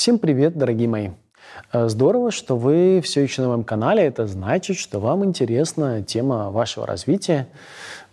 Всем привет, дорогие мои! Э, здорово, что вы все еще на моем канале. Это значит, что вам интересна тема вашего развития,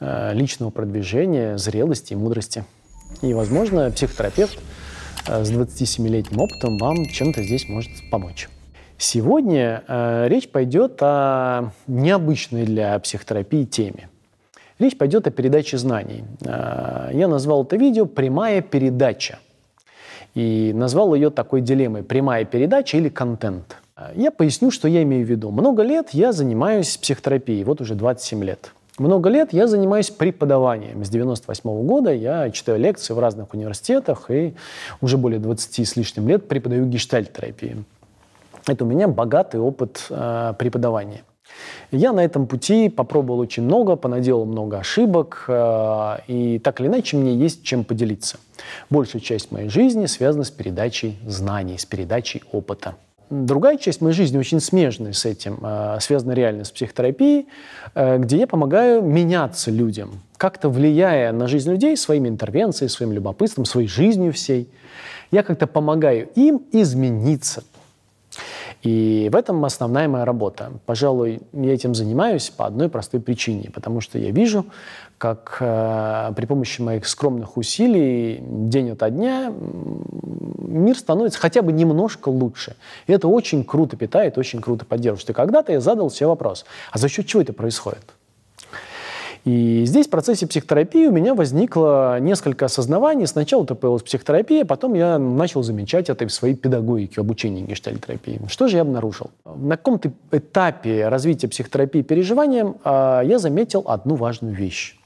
э, личного продвижения, зрелости и мудрости. И, возможно, психотерапевт э, с 27-летним опытом вам чем-то здесь может помочь. Сегодня речь пойдет о необычной для психотерапии теме. Речь пойдет о передаче знаний. Я назвал это видео «Прямая передача» и назвал ее такой дилеммой «прямая передача или контент». Я поясню, что я имею в виду. Много лет я занимаюсь психотерапией, вот уже 27 лет. Много лет я занимаюсь преподаванием. С 98 -го года я читаю лекции в разных университетах и уже более 20 с лишним лет преподаю гештальт-терапию. Это у меня богатый опыт э, преподавания. Я на этом пути попробовал очень много, понаделал много ошибок, э, и так или иначе мне есть чем поделиться. Большая часть моей жизни связана с передачей знаний, с передачей опыта. Другая часть моей жизни очень смежная с этим, э, связана реально с психотерапией, э, где я помогаю меняться людям, как-то влияя на жизнь людей своими интервенциями, своим любопытством, своей жизнью всей. Я как-то помогаю им измениться, и в этом основная моя работа. Пожалуй, я этим занимаюсь по одной простой причине, потому что я вижу, как э, при помощи моих скромных усилий день ото дня мир становится хотя бы немножко лучше. И это очень круто питает, очень круто поддерживает. И когда-то я задал себе вопрос, а за счет чего это происходит? И здесь в процессе психотерапии у меня возникло несколько осознаваний. Сначала это появилась психотерапия, потом я начал замечать это в своей педагогике, обучении гештальтерапии. Что же я обнаружил? На каком-то этапе развития психотерапии переживанием э, я заметил одну важную вещь,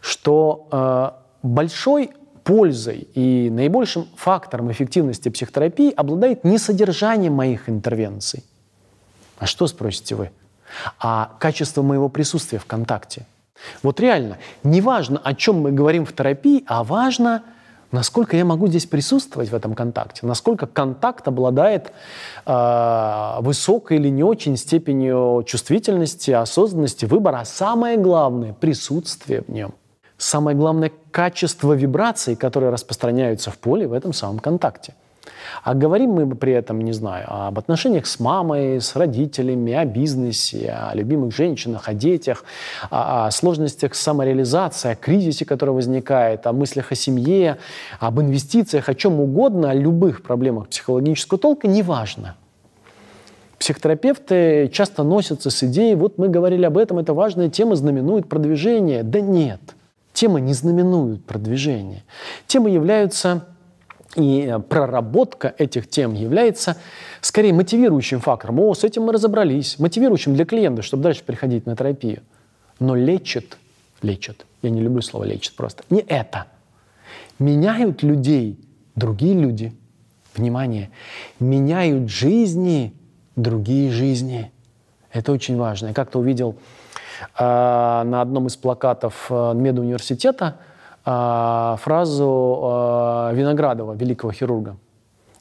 что э, большой пользой и наибольшим фактором эффективности психотерапии обладает не содержание моих интервенций. А что, спросите вы? А качество моего присутствия в контакте. Вот реально, не важно, о чем мы говорим в терапии, а важно, насколько я могу здесь присутствовать в этом контакте, насколько контакт обладает э, высокой или не очень степенью чувствительности, осознанности, выбора, а самое главное – присутствие в нем. Самое главное – качество вибраций, которые распространяются в поле в этом самом контакте. А говорим мы при этом, не знаю, об отношениях с мамой, с родителями, о бизнесе, о любимых женщинах, о детях, о, о сложностях самореализации, о кризисе, который возникает, о мыслях о семье, об инвестициях, о чем угодно, о любых проблемах психологического толка, неважно. Психотерапевты часто носятся с идеей, вот мы говорили об этом, это важная тема, знаменует продвижение. Да нет, темы не знаменуют продвижение. Темы являются и э, проработка этих тем является скорее мотивирующим фактором. О, с этим мы разобрались. Мотивирующим для клиента, чтобы дальше приходить на терапию. Но лечит, лечит, я не люблю слово лечит просто, не это. Меняют людей другие люди. Внимание, меняют жизни другие жизни. Это очень важно. Я как-то увидел э, на одном из плакатов э, медуниверситета – а, фразу а, Виноградова, великого хирурга.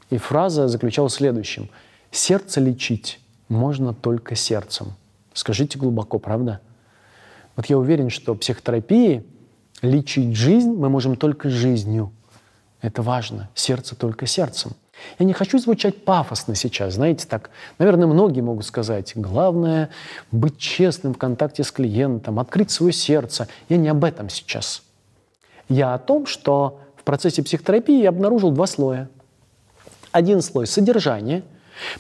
И фраза заключалась в следующем. «Сердце лечить можно только сердцем». Скажите глубоко, правда? Вот я уверен, что психотерапии лечить жизнь мы можем только жизнью. Это важно. Сердце только сердцем. Я не хочу звучать пафосно сейчас, знаете, так, наверное, многие могут сказать, главное — быть честным в контакте с клиентом, открыть свое сердце. Я не об этом сейчас. Я о том, что в процессе психотерапии я обнаружил два слоя. Один слой – содержание,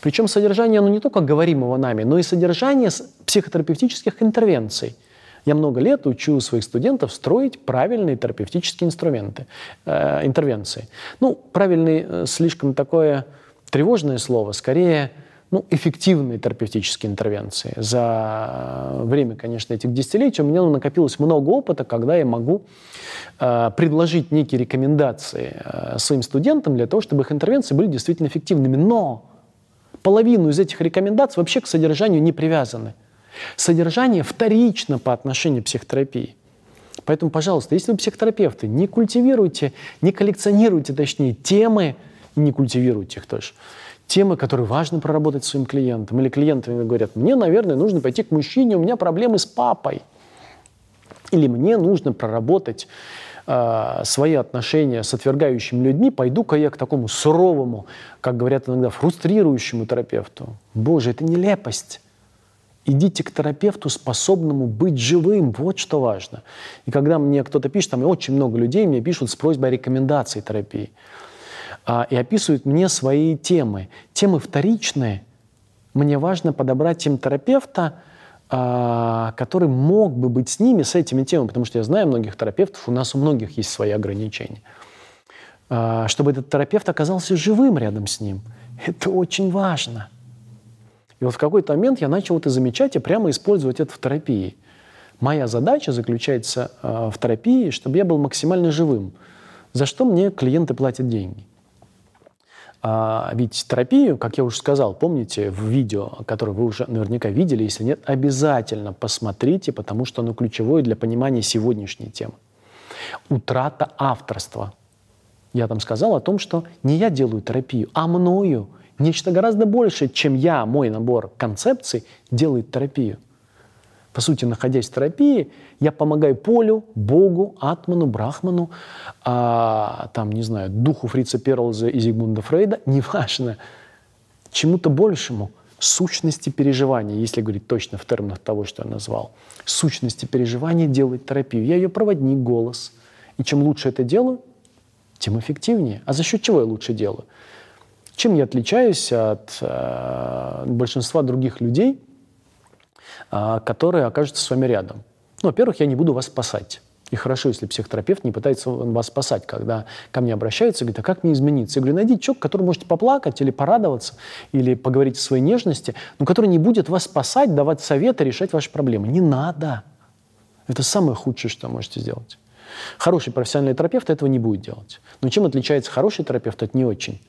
причем содержание, оно не только говоримого нами, но и содержание психотерапевтических интервенций. Я много лет учу своих студентов строить правильные терапевтические инструменты, э, интервенции. Ну, правильный э, слишком такое тревожное слово, скорее – ну, эффективные терапевтические интервенции. За время, конечно, этих десятилетий у меня накопилось много опыта, когда я могу э, предложить некие рекомендации э, своим студентам для того, чтобы их интервенции были действительно эффективными. Но половину из этих рекомендаций вообще к содержанию не привязаны. Содержание вторично по отношению к психотерапии. Поэтому, пожалуйста, если вы психотерапевты, не культивируйте, не коллекционируйте, точнее, темы, не культивируйте их тоже темы, которые важно проработать своим клиентам. Или клиенты говорят, мне, наверное, нужно пойти к мужчине, у меня проблемы с папой. Или мне нужно проработать э, свои отношения с отвергающими людьми, пойду-ка я к такому суровому, как говорят иногда, фрустрирующему терапевту. Боже, это нелепость. Идите к терапевту, способному быть живым. Вот что важно. И когда мне кто-то пишет, там очень много людей мне пишут с просьбой о рекомендации терапии. А, и описывают мне свои темы. Темы вторичные. Мне важно подобрать тем терапевта, а, который мог бы быть с ними, с этими темами, потому что я знаю многих терапевтов, у нас у многих есть свои ограничения. А, чтобы этот терапевт оказался живым рядом с ним. Это очень важно. И вот в какой-то момент я начал это замечать и прямо использовать это в терапии. Моя задача заключается в терапии, чтобы я был максимально живым. За что мне клиенты платят деньги? А, ведь терапию, как я уже сказал, помните в видео, которое вы уже наверняка видели, если нет, обязательно посмотрите, потому что оно ключевое для понимания сегодняшней темы. Утрата авторства. Я там сказал о том, что не я делаю терапию, а мною нечто гораздо большее, чем я, мой набор концепций, делает терапию – по сути, находясь в терапии, я помогаю полю, Богу, Атману, Брахману, а, там, не знаю, духу Фрица Перлза и Зигмунда Фрейда, неважно, чему-то большему, сущности переживания, если говорить точно в терминах того, что я назвал. Сущности переживания делает терапию. Я ее проводник, голос. И чем лучше это делаю, тем эффективнее. А за счет чего я лучше делаю? Чем я отличаюсь от э, большинства других людей – которые окажутся с вами рядом. Ну, во-первых, я не буду вас спасать. И хорошо, если психотерапевт не пытается вас спасать, когда ко мне обращаются, говорит, а как мне измениться? Я говорю, найди человека, который можете поплакать или порадоваться, или поговорить о своей нежности, но который не будет вас спасать, давать советы, решать ваши проблемы. Не надо. Это самое худшее, что можете сделать. Хороший профессиональный терапевт этого не будет делать. Но чем отличается хороший терапевт от не очень?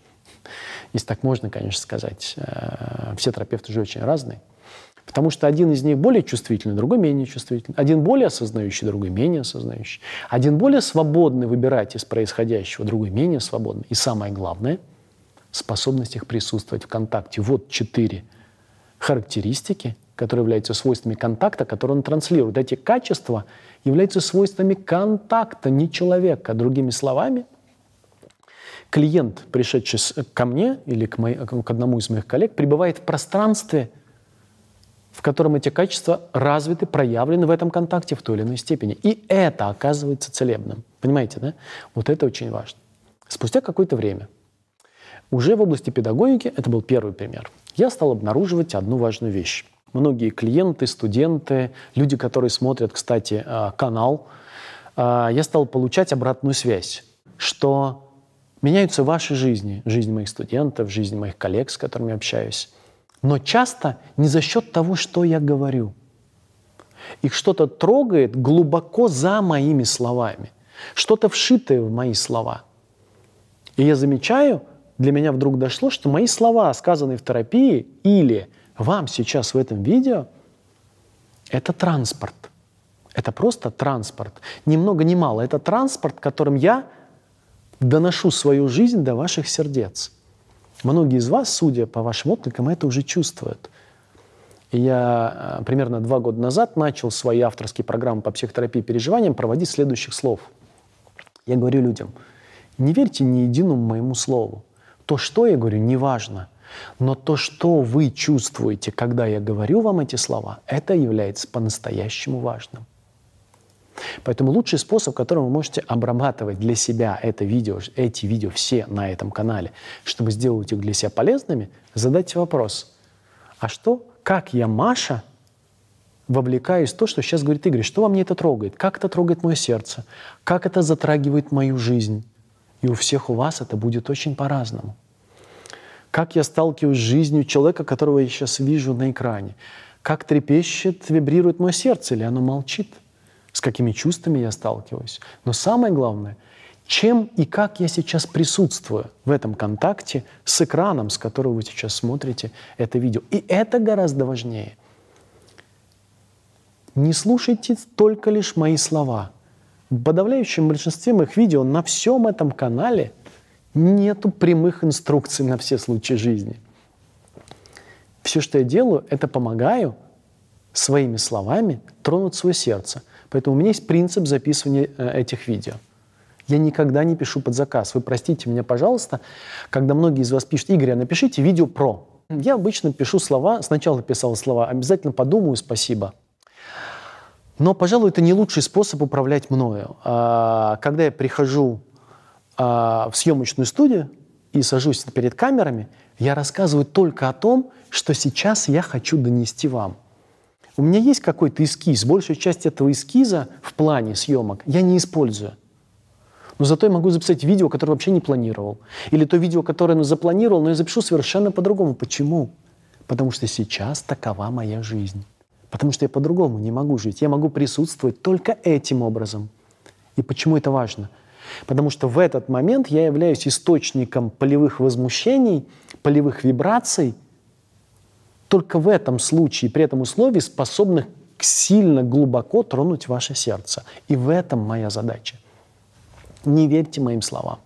Если так можно, конечно, сказать. Э, все терапевты же очень разные. Потому что один из них более чувствительный, другой менее чувствительный. Один более осознающий, другой менее осознающий. Один более свободный выбирать из происходящего, другой менее свободный. И самое главное – способность их присутствовать в контакте. Вот четыре характеристики, которые являются свойствами контакта, которые он транслирует. Эти качества являются свойствами контакта, не человека. Другими словами, клиент, пришедший ко мне или к, моей, к одному из моих коллег, пребывает в пространстве – в котором эти качества развиты, проявлены в этом контакте в той или иной степени. И это оказывается целебным. Понимаете, да? Вот это очень важно. Спустя какое-то время, уже в области педагогики, это был первый пример, я стал обнаруживать одну важную вещь. Многие клиенты, студенты, люди, которые смотрят, кстати, а, канал, а, я стал получать обратную связь, что меняются ваши жизни, жизнь моих студентов, жизнь моих коллег, с которыми общаюсь но часто не за счет того, что я говорю. Их что-то трогает глубоко за моими словами, что-то вшитое в мои слова. И я замечаю, для меня вдруг дошло, что мои слова, сказанные в терапии или вам сейчас в этом видео, это транспорт. Это просто транспорт. Ни много ни мало. Это транспорт, которым я доношу свою жизнь до ваших сердец. Многие из вас, судя по вашим откликам, это уже чувствуют. Я э, примерно два года назад начал свои авторские программы по психотерапии переживаниям проводить следующих слов. Я говорю людям, не верьте ни единому моему слову. То, что я говорю, не важно. Но то, что вы чувствуете, когда я говорю вам эти слова, это является по-настоящему важным. Поэтому лучший способ, которым вы можете обрабатывать для себя это видео, эти видео все на этом канале, чтобы сделать их для себя полезными, задать вопрос. А что, как я, Маша, вовлекаюсь в то, что сейчас говорит Игорь, что во мне это трогает, как это трогает мое сердце, как это затрагивает мою жизнь. И у всех у вас это будет очень по-разному. Как я сталкиваюсь с жизнью человека, которого я сейчас вижу на экране. Как трепещет, вибрирует мое сердце, или оно молчит с какими чувствами я сталкиваюсь. Но самое главное, чем и как я сейчас присутствую в этом контакте с экраном, с которого вы сейчас смотрите это видео. И это гораздо важнее. Не слушайте только лишь мои слова. В подавляющем большинстве моих видео на всем этом канале нету прямых инструкций на все случаи жизни. Все, что я делаю, это помогаю своими словами тронуть свое сердце – Поэтому у меня есть принцип записывания э, этих видео. Я никогда не пишу под заказ. Вы простите меня, пожалуйста, когда многие из вас пишут, Игорь, а напишите видео про. Я обычно пишу слова, сначала писал слова, обязательно подумаю, спасибо. Но, пожалуй, это не лучший способ управлять мною. А, когда я прихожу а, в съемочную студию и сажусь перед камерами, я рассказываю только о том, что сейчас я хочу донести вам. У меня есть какой-то эскиз, большая часть этого эскиза в плане съемок я не использую. Но зато я могу записать видео, которое вообще не планировал. Или то видео, которое я запланировал, но я запишу совершенно по-другому. Почему? Потому что сейчас такова моя жизнь. Потому что я по-другому не могу жить. Я могу присутствовать только этим образом. И почему это важно? Потому что в этот момент я являюсь источником полевых возмущений, полевых вибраций, только в этом случае, при этом условии, способных сильно глубоко тронуть ваше сердце. И в этом моя задача. Не верьте моим словам.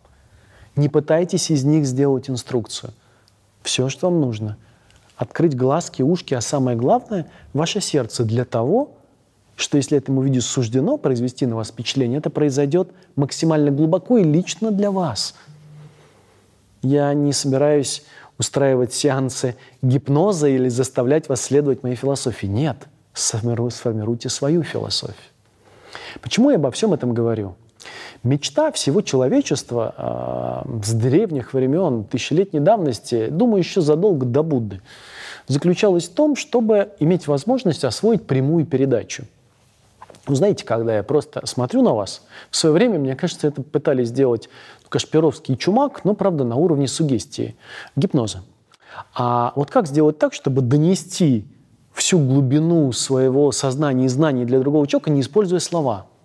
Не пытайтесь из них сделать инструкцию. Все, что вам нужно. Открыть глазки, ушки, а самое главное – ваше сердце для того, что если этому видео суждено произвести на вас впечатление, это произойдет максимально глубоко и лично для вас. Я не собираюсь устраивать сеансы гипноза или заставлять вас следовать моей философии. Нет, сформируйте свою философию. Почему я обо всем этом говорю? Мечта всего человечества э, с древних времен, тысячелетней давности, думаю, еще задолго до Будды, заключалась в том, чтобы иметь возможность освоить прямую передачу. Вы знаете, когда я просто смотрю на вас, в свое время, мне кажется, это пытались сделать Кашпировский и Чумак, но, правда, на уровне сугестии, гипноза. А вот как сделать так, чтобы донести всю глубину своего сознания и знаний для другого человека, не используя слова –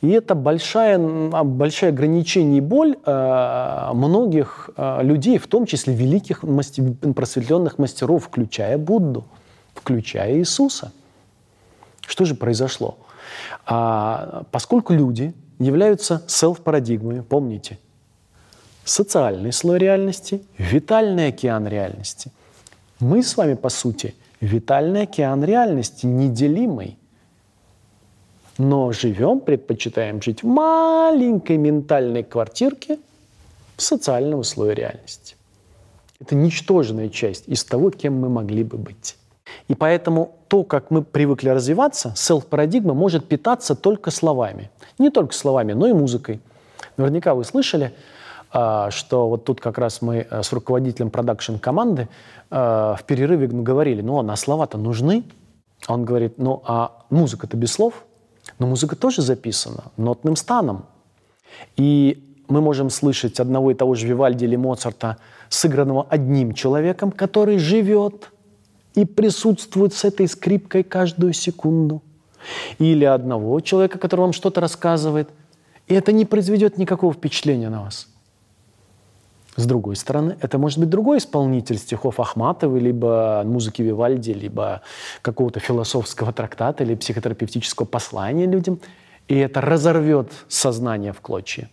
и это большая, большое ограничение и боль э, многих э, людей, в том числе великих просветленных мастеров, включая Будду, включая Иисуса. Что же произошло? А, поскольку люди являются селф-парадигмами, помните, социальный слой реальности, витальный океан реальности. Мы с вами, по сути, витальный океан реальности, неделимый – но живем, предпочитаем жить в маленькой ментальной квартирке в социальном слое реальности. Это ничтожная часть из того, кем мы могли бы быть. И поэтому то, как мы привыкли развиваться, селф-парадигма может питаться только словами. Не только словами, но и музыкой. Наверняка вы слышали, а, что вот тут как раз мы э, с руководителем продакшн-команды э, в перерыве говорили, ну, а слова-то нужны. Он говорит, ну, а музыка-то без слов – но музыка тоже записана нотным станом. И мы можем слышать одного и того же Вивальди или Моцарта, сыгранного одним человеком, который живет и присутствует с этой скрипкой каждую секунду. Или одного человека, который вам что-то рассказывает, и это не произведет никакого впечатления на вас – с другой стороны, это может быть другой исполнитель стихов Ахматовой, либо музыки Вивальди, либо какого-то философского трактата или психотерапевтического послания людям, и это разорвет сознание в клочья.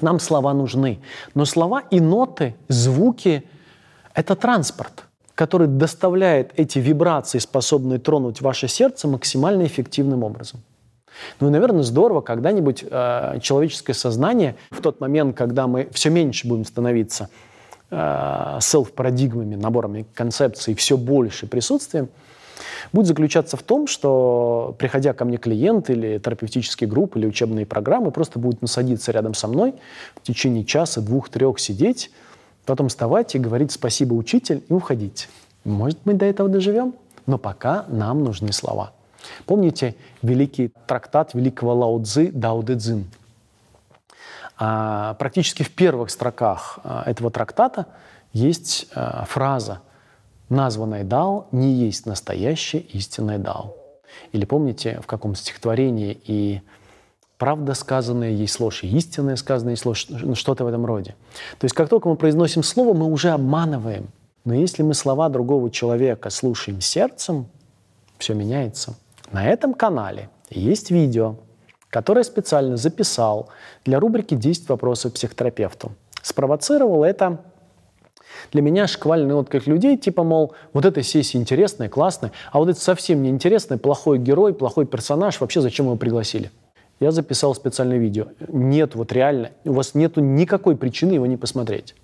Нам слова нужны, но слова и ноты, звуки – это транспорт, который доставляет эти вибрации, способные тронуть ваше сердце максимально эффективным образом. Ну и, наверное, здорово когда-нибудь э, человеческое сознание в тот момент, когда мы все меньше будем становиться э, селф-парадигмами, наборами концепций, все больше присутствием, будет заключаться в том, что, приходя ко мне клиент или терапевтический групп, или учебные программы, просто будут насадиться рядом со мной в течение часа, двух, трех сидеть, потом вставать и говорить «спасибо, учитель» и уходить. Может, мы до этого доживем, но пока нам нужны слова – Помните великий трактат великого Лао Цзы Дао Дэ Цзин? А, практически в первых строках а, этого трактата есть а, фраза «Названное Дао не есть настоящее истинное Дао». Или помните, в каком стихотворении и правда сказанная есть ложь, и истинное сказанное есть ложь, ну, что-то в этом роде. То есть как только мы произносим слово, мы уже обманываем. Но если мы слова другого человека слушаем сердцем, все меняется. На этом канале есть видео, которое специально записал для рубрики «10 вопросов психотерапевту». Спровоцировал это для меня шквальный отклик людей, типа, мол, вот эта сессия интересная, классная, а вот это совсем неинтересный, плохой герой, плохой персонаж, вообще зачем его пригласили? Я записал специальное видео. Нет, вот реально, у вас нет никакой причины его не посмотреть.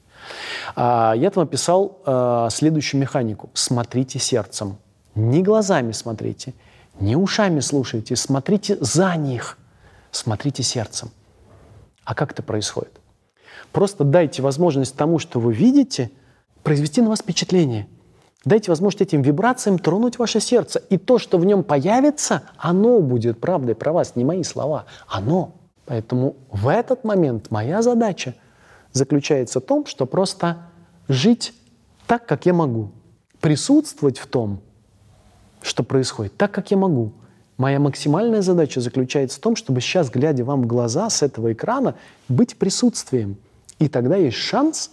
А, я там описал а, следующую механику. Смотрите сердцем. Не глазами смотрите, не ушами слушайте, смотрите за них. Смотрите сердцем. А как это происходит? Просто дайте возможность тому, что вы видите, произвести на вас впечатление. Дайте возможность этим вибрациям тронуть ваше сердце. И то, что в нем появится, оно будет правдой про вас, не мои слова. Оно. Поэтому в этот момент моя задача заключается в том, что просто жить так, как я могу. Присутствовать в том, что происходит, так, как я могу. Моя максимальная задача заключается в том, чтобы сейчас, глядя вам в глаза с этого экрана, быть присутствием. И тогда есть шанс,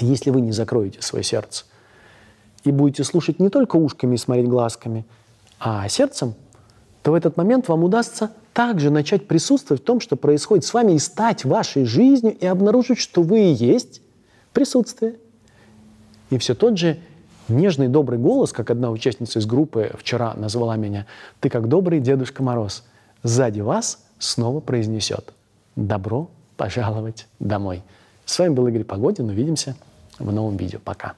если вы не закроете свое сердце, и будете слушать не только ушками и смотреть глазками, а сердцем, то в этот момент вам удастся также начать присутствовать в том, что происходит с вами, и стать вашей жизнью, и обнаружить, что вы и есть присутствие. И все тот же нежный, добрый голос, как одна участница из группы вчера назвала меня, «Ты как добрый Дедушка Мороз», сзади вас снова произнесет «Добро пожаловать домой». С вами был Игорь Погодин. Увидимся в новом видео. Пока.